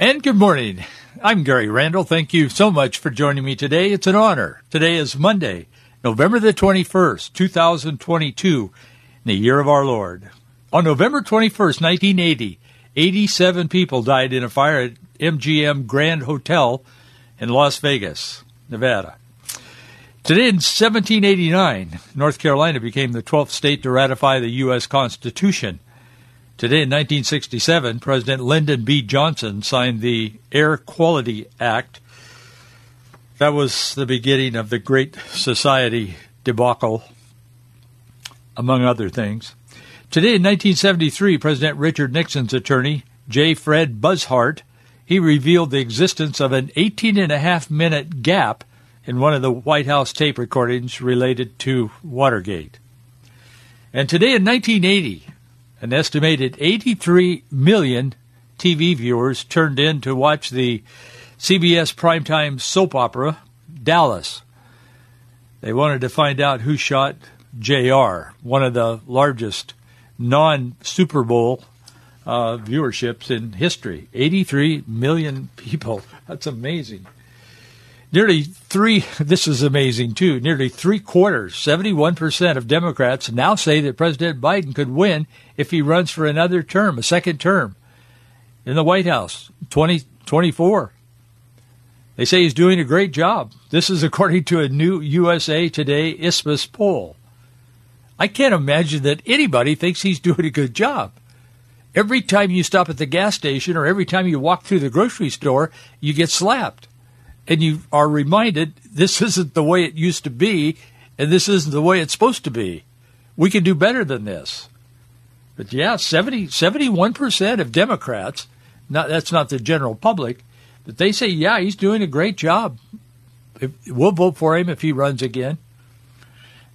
And good morning. I'm Gary Randall. Thank you so much for joining me today. It's an honor. Today is Monday, November the 21st, 2022, in the year of our Lord. On November 21st, 1980, 87 people died in a fire at MGM Grand Hotel in Las Vegas, Nevada. Today in 1789, North Carolina became the 12th state to ratify the U.S. Constitution. Today in 1967, President Lyndon B. Johnson signed the Air Quality Act. That was the beginning of the Great Society debacle, among other things. Today in 1973, President Richard Nixon's attorney, J. Fred Buzhardt, he revealed the existence of an 18 and a half minute gap in one of the White House tape recordings related to Watergate. And today in 1980, an estimated 83 million TV viewers turned in to watch the CBS primetime soap opera Dallas. They wanted to find out who shot JR, one of the largest non Super Bowl uh, viewerships in history. 83 million people. That's amazing. Nearly three, this is amazing too, nearly three quarters, 71% of Democrats now say that President Biden could win if he runs for another term, a second term in the White House, 2024. They say he's doing a great job. This is according to a new USA Today Ipsos poll. I can't imagine that anybody thinks he's doing a good job. Every time you stop at the gas station or every time you walk through the grocery store, you get slapped and you are reminded this isn't the way it used to be, and this isn't the way it's supposed to be. We can do better than this. But yeah, 70, 71% of Democrats, not, that's not the general public, but they say, yeah, he's doing a great job. We'll vote for him if he runs again.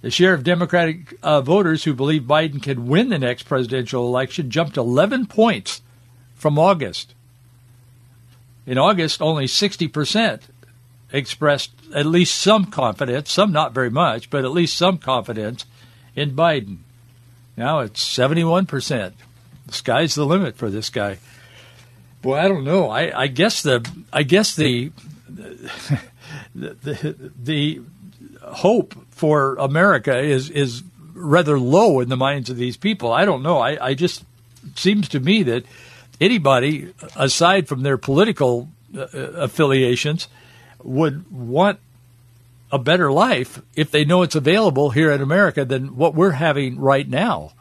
The share of Democratic uh, voters who believe Biden can win the next presidential election jumped 11 points from August. In August, only 60% expressed at least some confidence, some not very much, but at least some confidence in Biden. Now it's 71%. The sky's the limit for this guy. Well, I don't know. I, I guess the I guess the the, the the hope for America is is rather low in the minds of these people. I don't know. I, I just seems to me that anybody aside from their political uh, affiliations would want a better life if they know it's available here in America than what we're having right now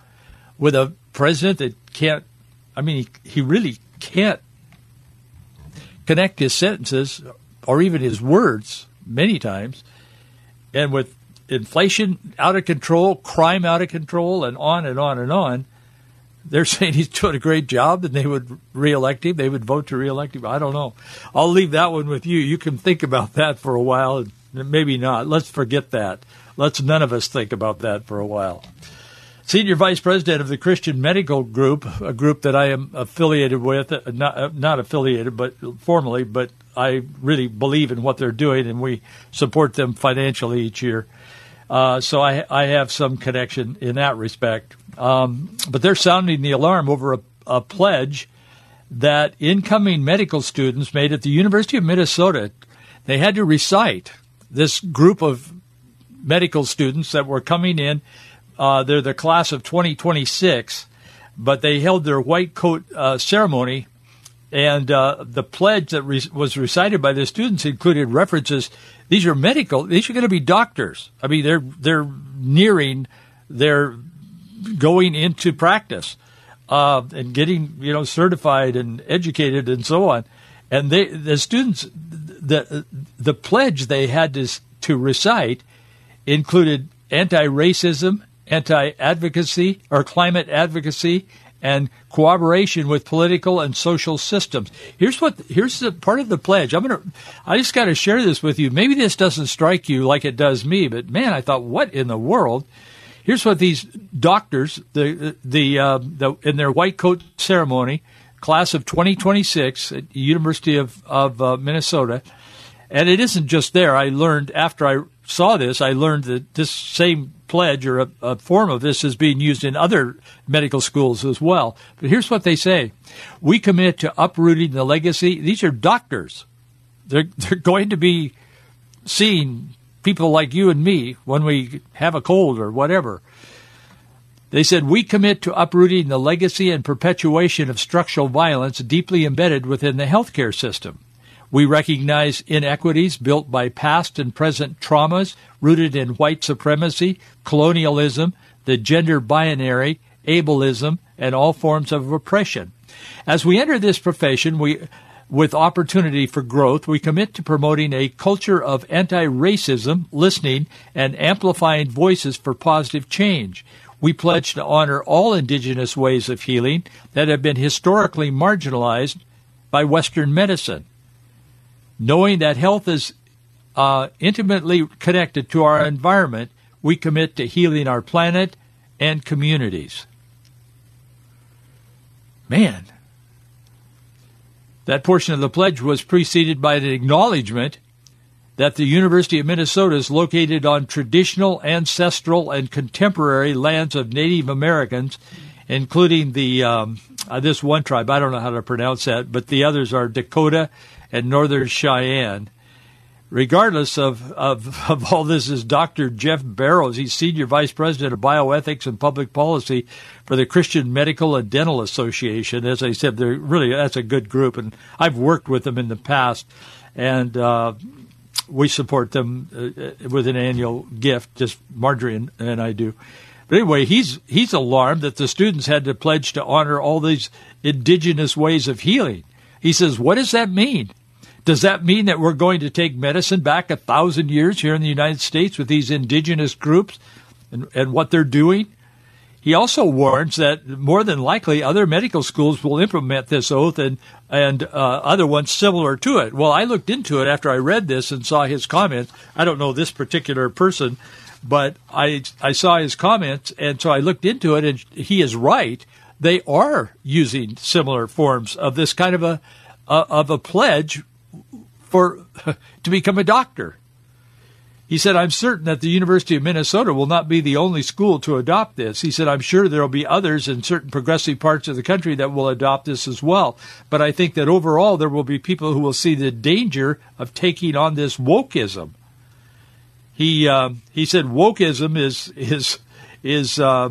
with a president that can't, I mean, he, he really can't connect his sentences or even his words many times. And with inflation out of control, crime out of control, and on and on and on, they're saying he's doing a great job and they would reelect him. They would vote to reelect him. I don't know. I'll leave that one with you. You can think about that for a while. Maybe not. Let's forget that. Let's none of us think about that for a while. Senior Vice President of the Christian Medical Group, a group that I am affiliated with, uh, not, uh, not affiliated, but formally, but I really believe in what they're doing and we support them financially each year. Uh, so I, I have some connection in that respect. Um, but they're sounding the alarm over a, a pledge that incoming medical students made at the University of Minnesota. They had to recite this group of medical students that were coming in. Uh, they're the class of 2026, but they held their white coat uh, ceremony, and uh, the pledge that re- was recited by the students included references. These are medical. These are going to be doctors. I mean, they're they're nearing their going into practice uh, and getting you know certified and educated and so on. And they the students the the pledge they had to to recite included anti-racism, anti-advocacy or climate advocacy, and cooperation with political and social systems. Here's what here's the part of the pledge. I'm gonna I just got to share this with you. Maybe this doesn't strike you like it does me, but man, I thought, what in the world? Here's what these doctors, the the, uh, the in their white coat ceremony, class of 2026 at University of of uh, Minnesota, and it isn't just there. I learned after I saw this, I learned that this same pledge or a, a, form of this is being used in other medical schools as well. But here's what they say We commit to uprooting the legacy. These are doctors. They're, they're going to be seeing people like you and me when we have a cold or whatever. They said, We commit to uprooting the legacy and perpetuation of structural violence deeply embedded within the healthcare system. We recognize inequities built by past and present traumas rooted in white supremacy, colonialism, the gender binary, ableism, and all forms of oppression. As we enter this profession, we with opportunity for growth, we commit to promoting a culture of anti-racism, listening, and amplifying voices for positive change. We pledge to honor all indigenous ways of healing that have been historically marginalized by Western medicine knowing that health is uh, intimately connected to our environment, we commit to healing our planet and communities. Man, that portion of the pledge was preceded by an acknowledgement that the University of Minnesota is located on traditional, ancestral, and contemporary lands of Native Americans, including the um, uh, this one tribe. I don't know how to pronounce that, but the others are Dakota and Northern Cheyenne. Regardless of, of, of all this is Dr. Jeff Barrows. He's Senior Vice President of Bioethics and Public Policy for the Christian Medical and Dental Association. As I said, they're really, that's a good group, and I've worked with them in the past, and uh, we support them uh, with an annual gift, just Marjorie and, and I do. But anyway, he's he's alarmed that the students had to pledge to honor all these indigenous ways of healing. He says, "What does that mean?" Does that mean that we're going to take medicine back a thousand years here in the United States with these indigenous groups and, and what they're doing? He also warns that more than likely other medical schools will implement this oath and and uh, other ones similar to it. Well, I looked into it after I read this and saw his comments. I don't know this particular person, but I I saw his comments and so I looked into it and he is right. They are using similar forms of this kind of a uh, of a pledge for to become a doctor. He said, I'm certain that the University of Minnesota will not be the only school to adopt this. He said, I'm sure there will be others in certain progressive parts of the country that will adopt this as well. But I think that overall there will be people who will see the danger of taking on this wokeism. He uh, he said wokeism is is is uh,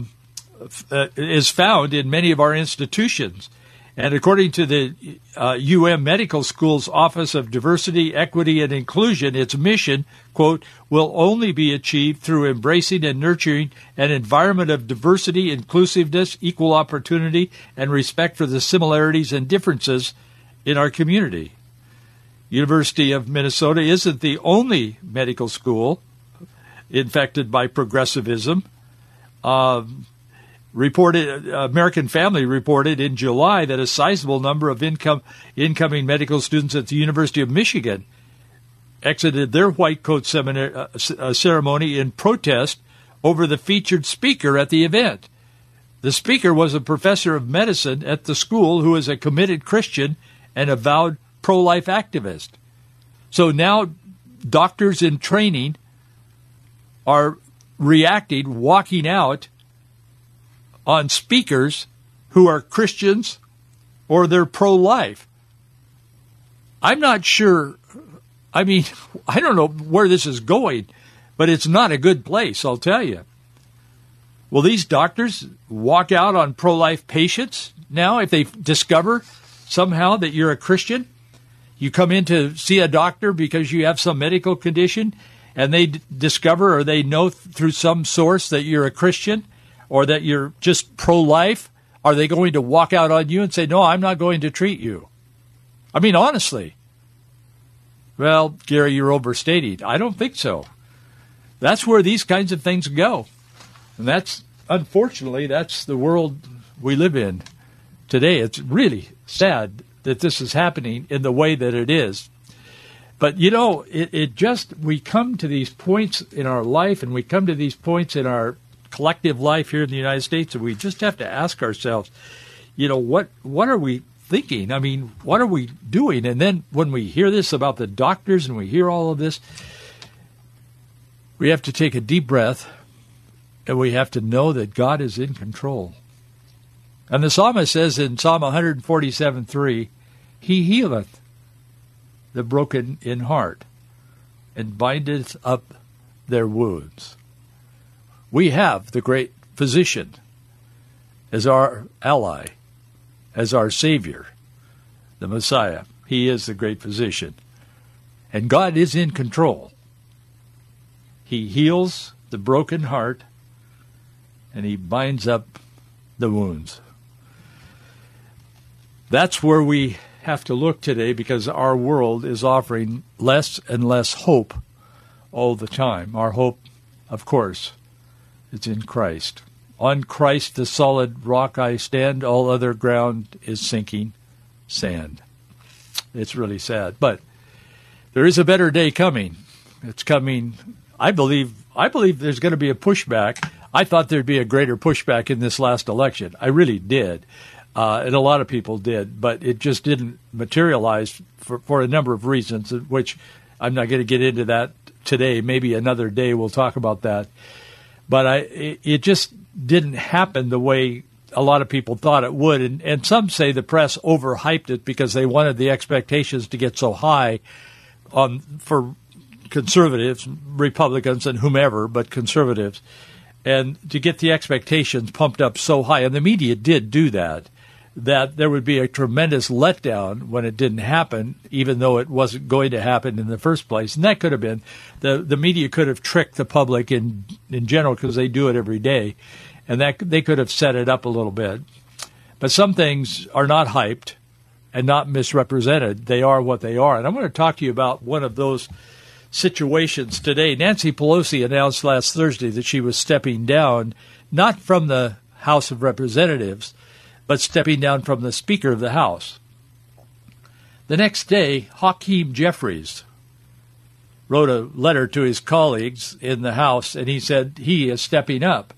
uh, is found in many of our institutions. And according to the uh, UM Medical School's Office of Diversity, Equity, and Inclusion, its mission, quote, will only be achieved through embracing and nurturing an environment of diversity, inclusiveness, equal opportunity, and respect for the similarities and differences in our community. University of Minnesota isn't the only medical school infected by progressivism. Um, reported American Family reported in July that a sizable number of income, incoming medical students at the University of Michigan exited their white coat seminar, uh, uh, ceremony in protest over the featured speaker at the event. The speaker was a professor of medicine at the school who is a committed Christian and avowed pro-life activist. So now doctors in training are reacting, walking out on speakers who are Christians or they're pro life. I'm not sure. I mean, I don't know where this is going, but it's not a good place, I'll tell you. Will these doctors walk out on pro life patients now if they discover somehow that you're a Christian? You come in to see a doctor because you have some medical condition and they d- discover or they know th- through some source that you're a Christian or that you're just pro life? Are they going to walk out on you and say, no, I'm not going to treat you? I mean, honestly. Well, Gary, you're overstating. I don't think so. That's where these kinds of things go. And that's, unfortunately, that's the world we live in. today. It's really sad that this is happening in the way that it is. But you know, it, it just we come to these points in our life, and we come to these points in our collective life here in the United States, and we just have to ask ourselves, you know, what what are we thinking? I mean, what are we doing? And then when we hear this about the doctors and we hear all of this, we have to take a deep breath and we have to know that God is in control. And the psalmist says in Psalm 147 3, He healeth the broken in heart, and bindeth up their wounds. We have the great physician as our ally, as our Savior, the Messiah. He is the great physician. And God is in control. He heals the broken heart and he binds up the wounds. That's where we have to look today because our world is offering less and less hope all the time. Our hope, of course, is in Christ. On Christ, the solid rock I stand, all other ground is sinking sand. It's really sad. But there is a better day coming. It's coming. I believe. I believe there's going to be a pushback. I thought there'd be a greater pushback in this last election. I really did uh, and a lot of people did, but it just didn't materialize for, for a number of reasons, which I'm not going to get into that today. Maybe another day we'll talk about that. But I, it, just didn't happen the way a lot of people thought it would, and, and some say the press overhyped it because they wanted the expectations to get so high on for conservatives, Republicans, and whomever, but conservatives, and to get the expectations pumped up so high. And the media did do that that there would be a tremendous letdown when it didn't happen, even though it wasn't going to happen in the first place. And that could have been the the media could have tricked the public in in general because they do it every day, and that they could have set it up a little bit. But some things are not hyped and not misrepresented. They are what they are. And I'm going to talk to you about one of those situations today. Nancy Pelosi announced last Thursday that she was stepping down, not from the House of Representatives but stepping down from the Speaker of the House. The next day, Hakeem Jeffries wrote a letter to his colleagues in the House, and he said he is stepping up.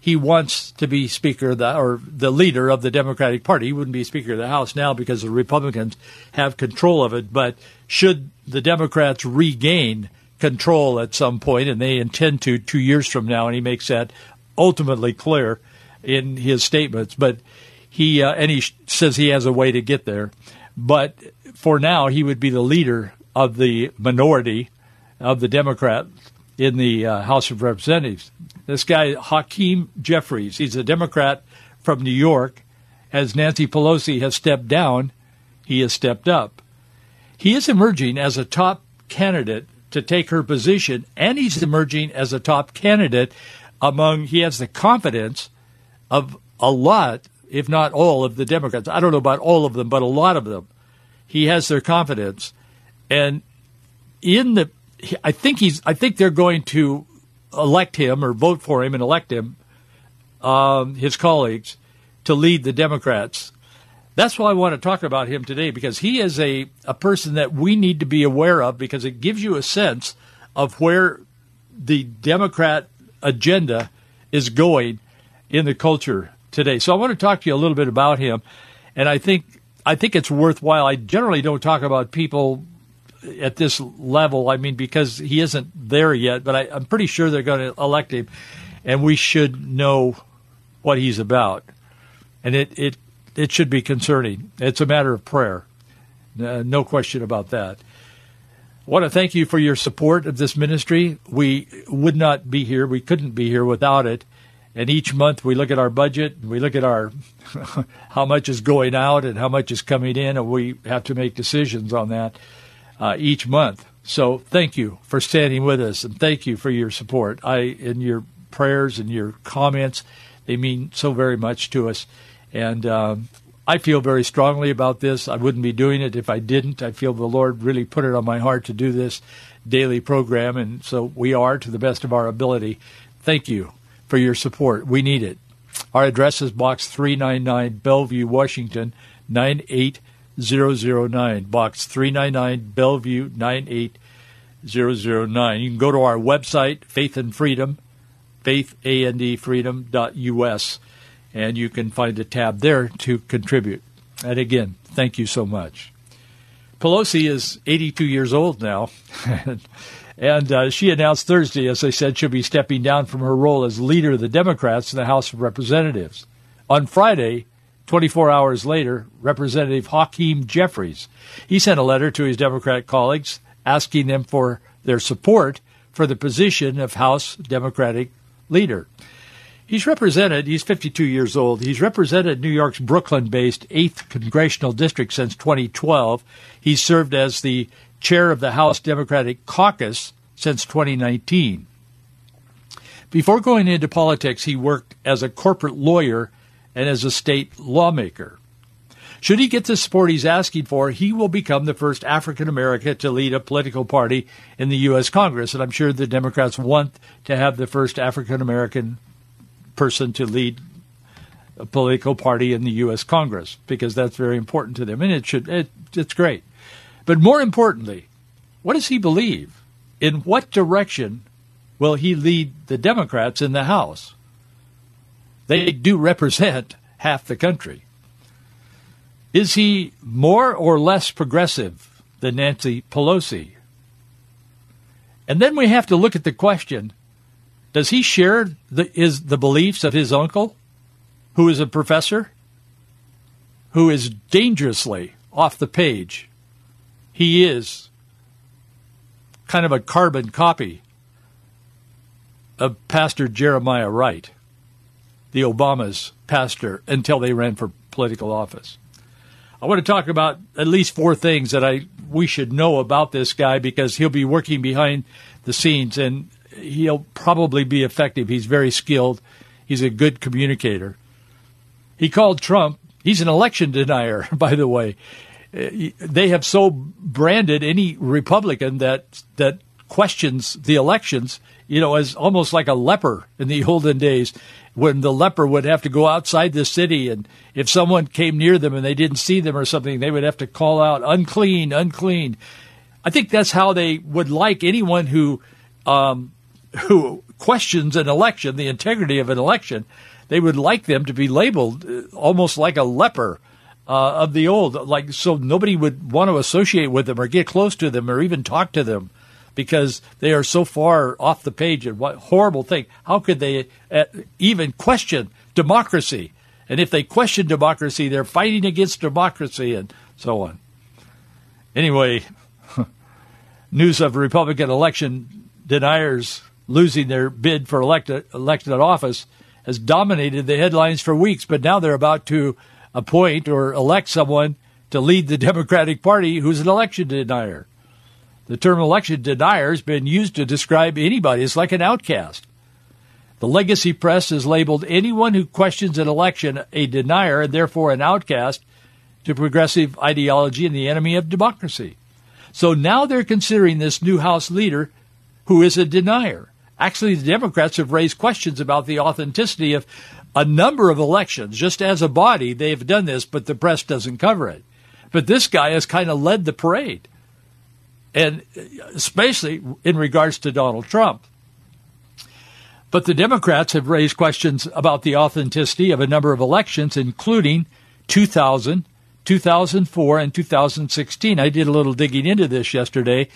He wants to be Speaker the, or the leader of the Democratic Party. He wouldn't be Speaker of the House now because the Republicans have control of it. But should the Democrats regain control at some point, and they intend to two years from now, and he makes that ultimately clear in his statements. But he uh, and he says he has a way to get there, but for now he would be the leader of the minority of the Democrat in the uh, House of Representatives. This guy Hakeem Jeffries, he's a Democrat from New York. As Nancy Pelosi has stepped down, he has stepped up. He is emerging as a top candidate to take her position, and he's emerging as a top candidate among. He has the confidence of a lot if not all, of the Democrats. I don't know about all of them, but a lot of them. He has their confidence, and in the, I think he's. I think they're going to elect him or vote for him and elect him, um, his colleagues, to lead the Democrats. That's why I want to talk about him today because he is a, a person that we need to be aware of because it gives you a sense of where the Democrat agenda is going in the culture today. So I want to talk to you a little bit about him, and I think I think it's worthwhile. I generally don't talk about people at this level. I mean, because he isn't there yet, but I, I'm pretty sure they're going to elect him, and we should know what he's about, and it it it should be concerning. It's a matter of prayer, uh, no question about that. I want to thank you for your support of this ministry. We would not be here, we couldn't be here without it and each month we look at our budget we look at our how much is going out and how much is coming in and we have to make decisions on that uh, each month so thank you for standing with us and thank you for your support i and your prayers and your comments they mean so very much to us and um, I feel very strongly about this. I wouldn't be doing it if I didn't. I feel the Lord really put it on my heart to do this daily program, and so we are to the best of our ability. Thank you for your support. We need it. Our address is Box 399, Bellevue, Washington, 98009. Box 399, Bellevue, 98009. You can go to our website, Faith and Freedom, faithandfreedom.us, and you can find a tab there to contribute. And again, thank you so much. Pelosi is 82 years old now. And uh, she announced Thursday, as I said, she'll be stepping down from her role as leader of the Democrats in the House of Representatives. On Friday, 24 hours later, Representative Hakeem Jeffries, he sent a letter to his Democrat colleagues asking them for their support for the position of House Democratic leader. He's represented, he's 52 years old, he's represented New York's Brooklyn based 8th Congressional District since 2012. He served as the chair of the House Democratic Caucus since 2019. Before going into politics, he worked as a corporate lawyer and as a state lawmaker. Should he get the support he's asking for, he will become the first African American to lead a political party in the U.S. Congress. And I'm sure the Democrats want to have the first African American person to lead a political party in the U.S. Congress because that's very important to them. And it should, it, it's great. But more importantly, what does he believe? In what direction will he lead the Democrats in the House? They do represent half the country. Is he more or less progressive than Nancy Pelosi? And then we have to look at the question does he share the, is, the beliefs of his uncle, who is a professor, who is dangerously off the page he is kind of a carbon copy of Pastor Jeremiah Wright, the Obama's pastor, until they ran for political office. I want to talk about at least four things that I we should know about this guy because he'll be working behind the scenes and he'll probably be effective. He's very skilled. He's a good communicator. He called Trump. He's an election denier, by the way they have so branded any Republican that that questions the elections, you know, as almost like a leper in the olden days, when the leper would have to go outside the city, and if someone came near them and they didn't see them or something, they would have to call out "unclean, unclean." I think that's how they would like anyone who um, who questions an election, the integrity of an election. They would like them to be labeled uh, almost like a leper uh, of the old, like so nobody would want to associate with them or get close to them or even talk to them because they are so far off the page. And what horrible thing! How could they uh, even question democracy? And if they question democracy, they're fighting against democracy and so on. Anyway, news of Republican election deniers losing their bid for elected elected office has dominated the headlines for weeks, but now they're about to appoint or elect someone to lead the Democratic Party who's an election denier. The term election denier has been used to describe anybody as like an outcast. The legacy press has labeled anyone who questions an election a denier and therefore an outcast to progressive ideology and the enemy of democracy. So now they're considering this new House leader who is a denier. Actually, the Democrats have raised questions about the authenticity of a number of elections. Just as a body, they've done this, but the press doesn't cover it. But this guy has kind of led the parade, and especially in regards to Donald Trump. But the Democrats have raised questions about the authenticity of a number of elections, including 2000, 2004, and 2016. I did a little digging into this yesterday,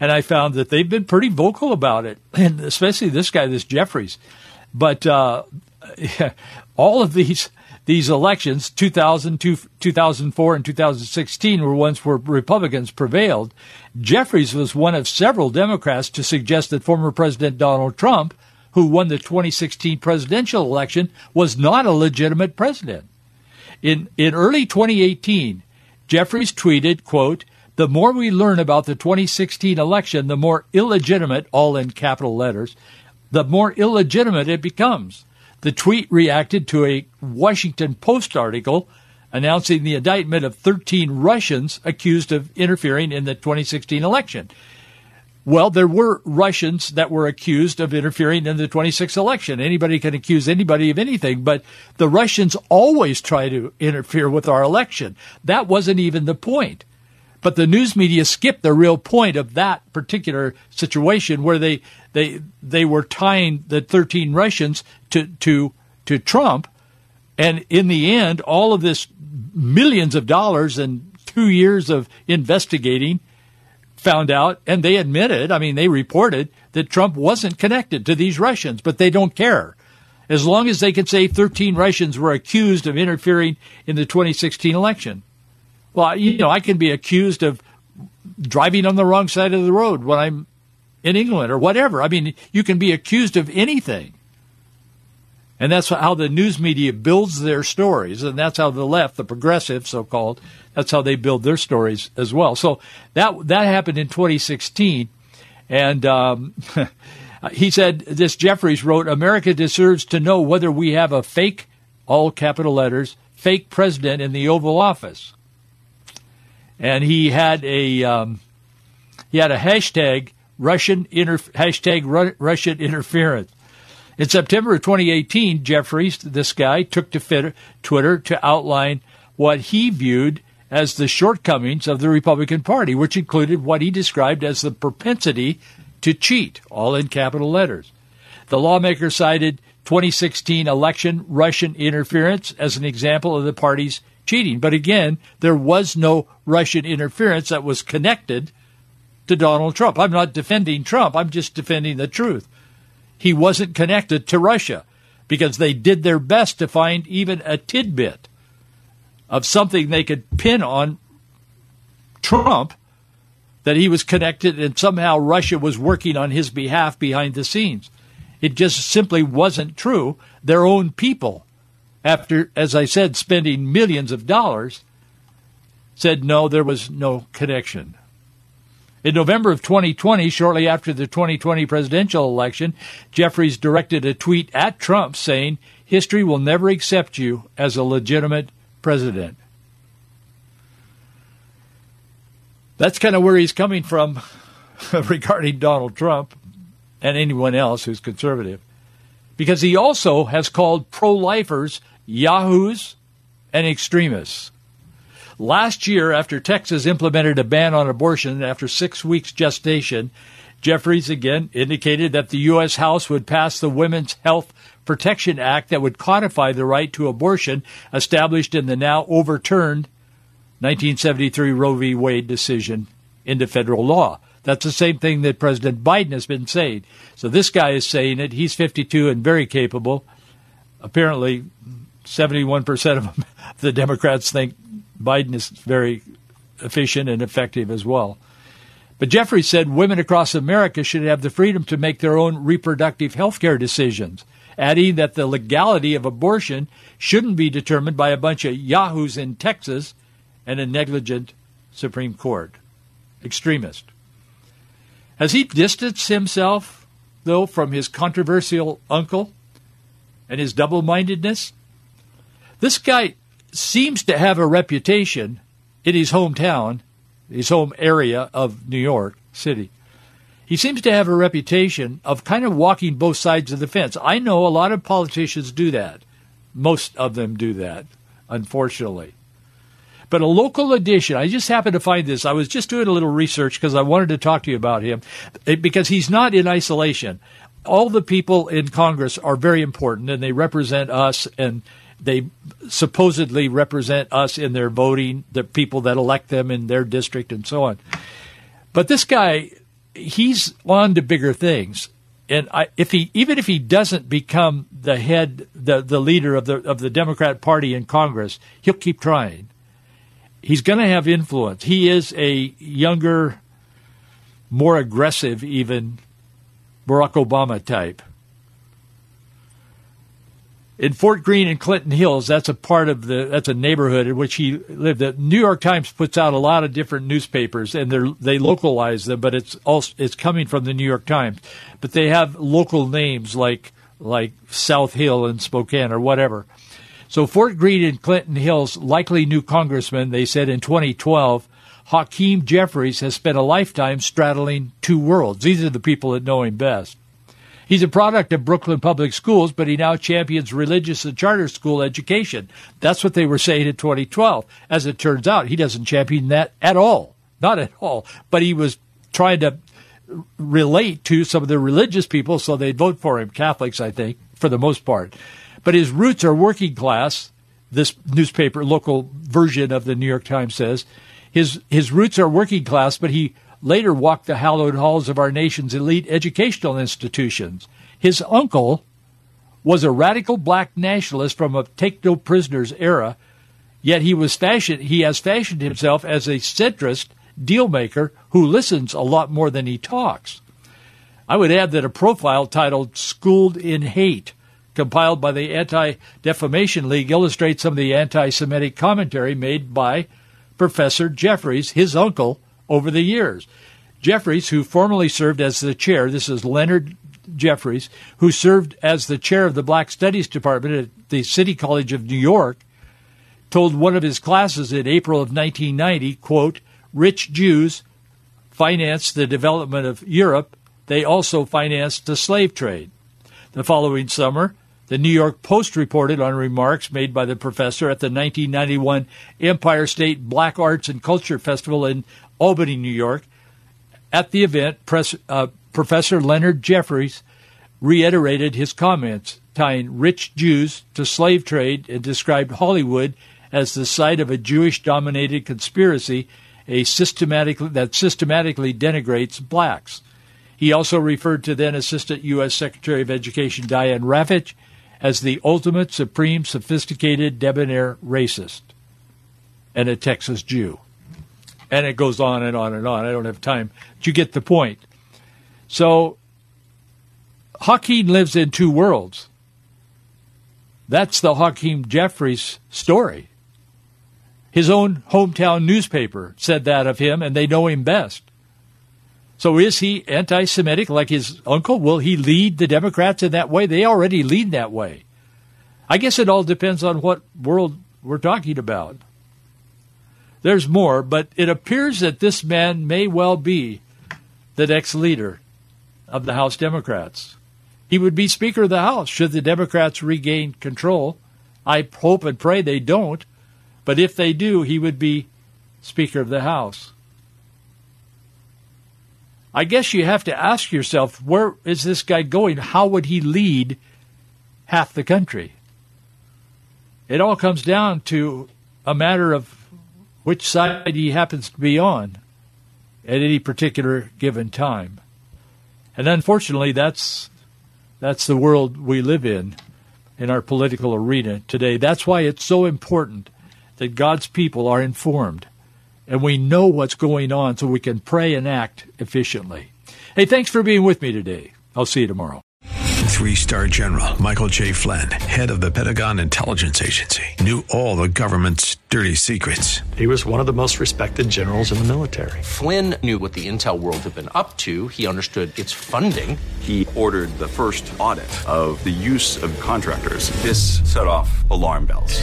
and I found that they've been pretty vocal about it, and especially this guy, this Jeffries. But uh, all of these these elections, 2000, 2004, and 2016, were ones where Republicans prevailed. Jeffries was one of several Democrats to suggest that former President Donald Trump, who won the 2016 presidential election, was not a legitimate president. In, in early 2018, Jeffries tweeted, quote, the more we learn about the 2016 election, the more illegitimate, all in capital letters, the more illegitimate it becomes. The tweet reacted to a Washington Post article announcing the indictment of 13 Russians accused of interfering in the 2016 election. Well, there were Russians that were accused of interfering in the 26th election. Anybody can accuse anybody of anything, but the Russians always try to interfere with our election. That wasn't even the point. But the news media skipped the real point of that particular situation where they they they were tying the 13 Russians to to to Trump and in the end all of this millions of dollars and 2 years of investigating found out and they admitted, I mean, they reported that Trump wasn't connected to these Russians, but they don't care. As long as they can say 13 Russians were accused of interfering in the 2016 election. Well, you know, I can be accused of driving on the wrong side of the road when I'm in England or whatever. I mean, you can be accused of anything. And that's how the news media builds their stories. And that's how the left, the progressive so called, that's how they build their stories as well. So that, that happened in 2016. And, um, he said, this Jeffries wrote, America deserves to know whether we have a fake, all capital letters, fake president in the Oval Office. And he had a, um, he had a hashtag Russian inter- hashtag Ru- Russian interference. In September of 2018, Jeffries, this guy, took to Twitter to outline what he viewed as the shortcomings of the Republican Party, which included what he described as the propensity to cheat, all in capital letters. The lawmaker cited 2016 election Russian interference as an example of the party's cheating. But again, there was no Russian interference that was connected to Donald Trump. I'm not defending Trump, I'm just defending the truth he wasn't connected to Russia because they did their best to find even a tidbit of something they could pin on Trump that he was connected and somehow Russia was working on his behalf behind the scenes. It just simply wasn't true. Their own people, after, as I said, spending millions of dollars, said no, there was no connection. In November of 2020, shortly after the 2020 presidential election, Jeffries directed a tweet at Trump saying, History will never accept you as a legitimate president. That's kind of where he's coming from regarding Donald Trump and anyone else who's conservative. Because he also has called pro lifers yahoos and extremists. Last year, after Texas implemented a ban on abortion after six weeks gestation, Jeffries again indicated that the U.S. House would pass the Women's Health Protection Act that would codify the right to abortion established in the now overturned 1973 Roe v. Wade decision into federal law. That's the same thing that President Biden has been saying. So this guy is saying it. He's 52 and very capable. Apparently, 71% of the Democrats think Biden is very efficient and effective as well. But Jeffrey said women across America should have the freedom to make their own reproductive health care decisions, adding that the legality of abortion shouldn't be determined by a bunch of yahoos in Texas and a negligent Supreme Court. Extremist. Has he distanced himself, though, from his controversial uncle and his double mindedness? This guy seems to have a reputation in his hometown, his home area of New York City. He seems to have a reputation of kind of walking both sides of the fence. I know a lot of politicians do that. Most of them do that, unfortunately. But a local edition, I just happened to find this. I was just doing a little research because I wanted to talk to you about him eh, because he's not in isolation. All the people in Congress are very important and they represent us and they supposedly represent us in their voting, the people that elect them in their district, and so on. But this guy, he's on to bigger things. And I, if he, even if he doesn't become the head, the, the leader of the of the Democrat Party in Congress, he'll keep trying. He's going to have influence. He is a younger, more aggressive, even Barack Obama type in Fort Greene and Clinton Hills, that's a part of the that's a neighborhood in which he lived. The New York Times puts out a lot of different newspapers, and they they localize them, but it's also it's coming from the New York Times. But they have local names like like South Hill and Spokane or whatever. So Fort Greene and Clinton Hills likely new congressman, they said in 2012, Hakeem Jeffries has spent a lifetime straddling two worlds. These are the people that know him best. He's a product of Brooklyn Public Schools, but he now champions religious and charter school education. That's what they were saying in 2012. As it turns out, he doesn't champion that at all. Not at all. But he was trying to relate to some of the religious people so they'd vote for him, Catholics, I think, for the most part. But his roots are working class, this newspaper, local version of the New York Times says. His, his roots are working class, but he later walked the hallowed halls of our nation's elite educational institutions. His uncle was a radical black nationalist from a take no prisoners era, yet he was fashioned he has fashioned himself as a centrist dealmaker who listens a lot more than he talks. I would add that a profile titled Schooled in Hate, compiled by the Anti Defamation League, illustrates some of the anti Semitic commentary made by Professor Jeffries, his uncle, over the years. Jeffries, who formerly served as the chair, this is Leonard Jeffries, who served as the chair of the Black Studies Department at the City College of New York, told one of his classes in April of 1990, quote, rich Jews financed the development of Europe. They also financed the slave trade. The following summer, the New York Post reported on remarks made by the professor at the 1991 Empire State Black Arts and Culture Festival in Albany, New York. At the event, Pres- uh, Professor Leonard Jeffries reiterated his comments, tying rich Jews to slave trade and described Hollywood as the site of a Jewish dominated conspiracy a systematic, that systematically denigrates blacks. He also referred to then Assistant U.S. Secretary of Education Diane Ravitch as the ultimate, supreme, sophisticated, debonair racist and a Texas Jew. And it goes on and on and on. I don't have time. But you get the point. So Hakeem lives in two worlds. That's the Hakeem Jeffries story. His own hometown newspaper said that of him, and they know him best. So is he anti Semitic like his uncle? Will he lead the Democrats in that way? They already lead that way. I guess it all depends on what world we're talking about. There's more, but it appears that this man may well be the next leader of the House Democrats. He would be Speaker of the House should the Democrats regain control. I hope and pray they don't, but if they do, he would be Speaker of the House. I guess you have to ask yourself where is this guy going? How would he lead half the country? It all comes down to a matter of which side he happens to be on at any particular given time. And unfortunately, that's that's the world we live in in our political arena today. That's why it's so important that God's people are informed and we know what's going on so we can pray and act efficiently. Hey, thanks for being with me today. I'll see you tomorrow. Three star general Michael J. Flynn, head of the Pentagon Intelligence Agency, knew all the government's dirty secrets. He was one of the most respected generals in the military. Flynn knew what the intel world had been up to, he understood its funding. He ordered the first audit of the use of contractors. This set off alarm bells.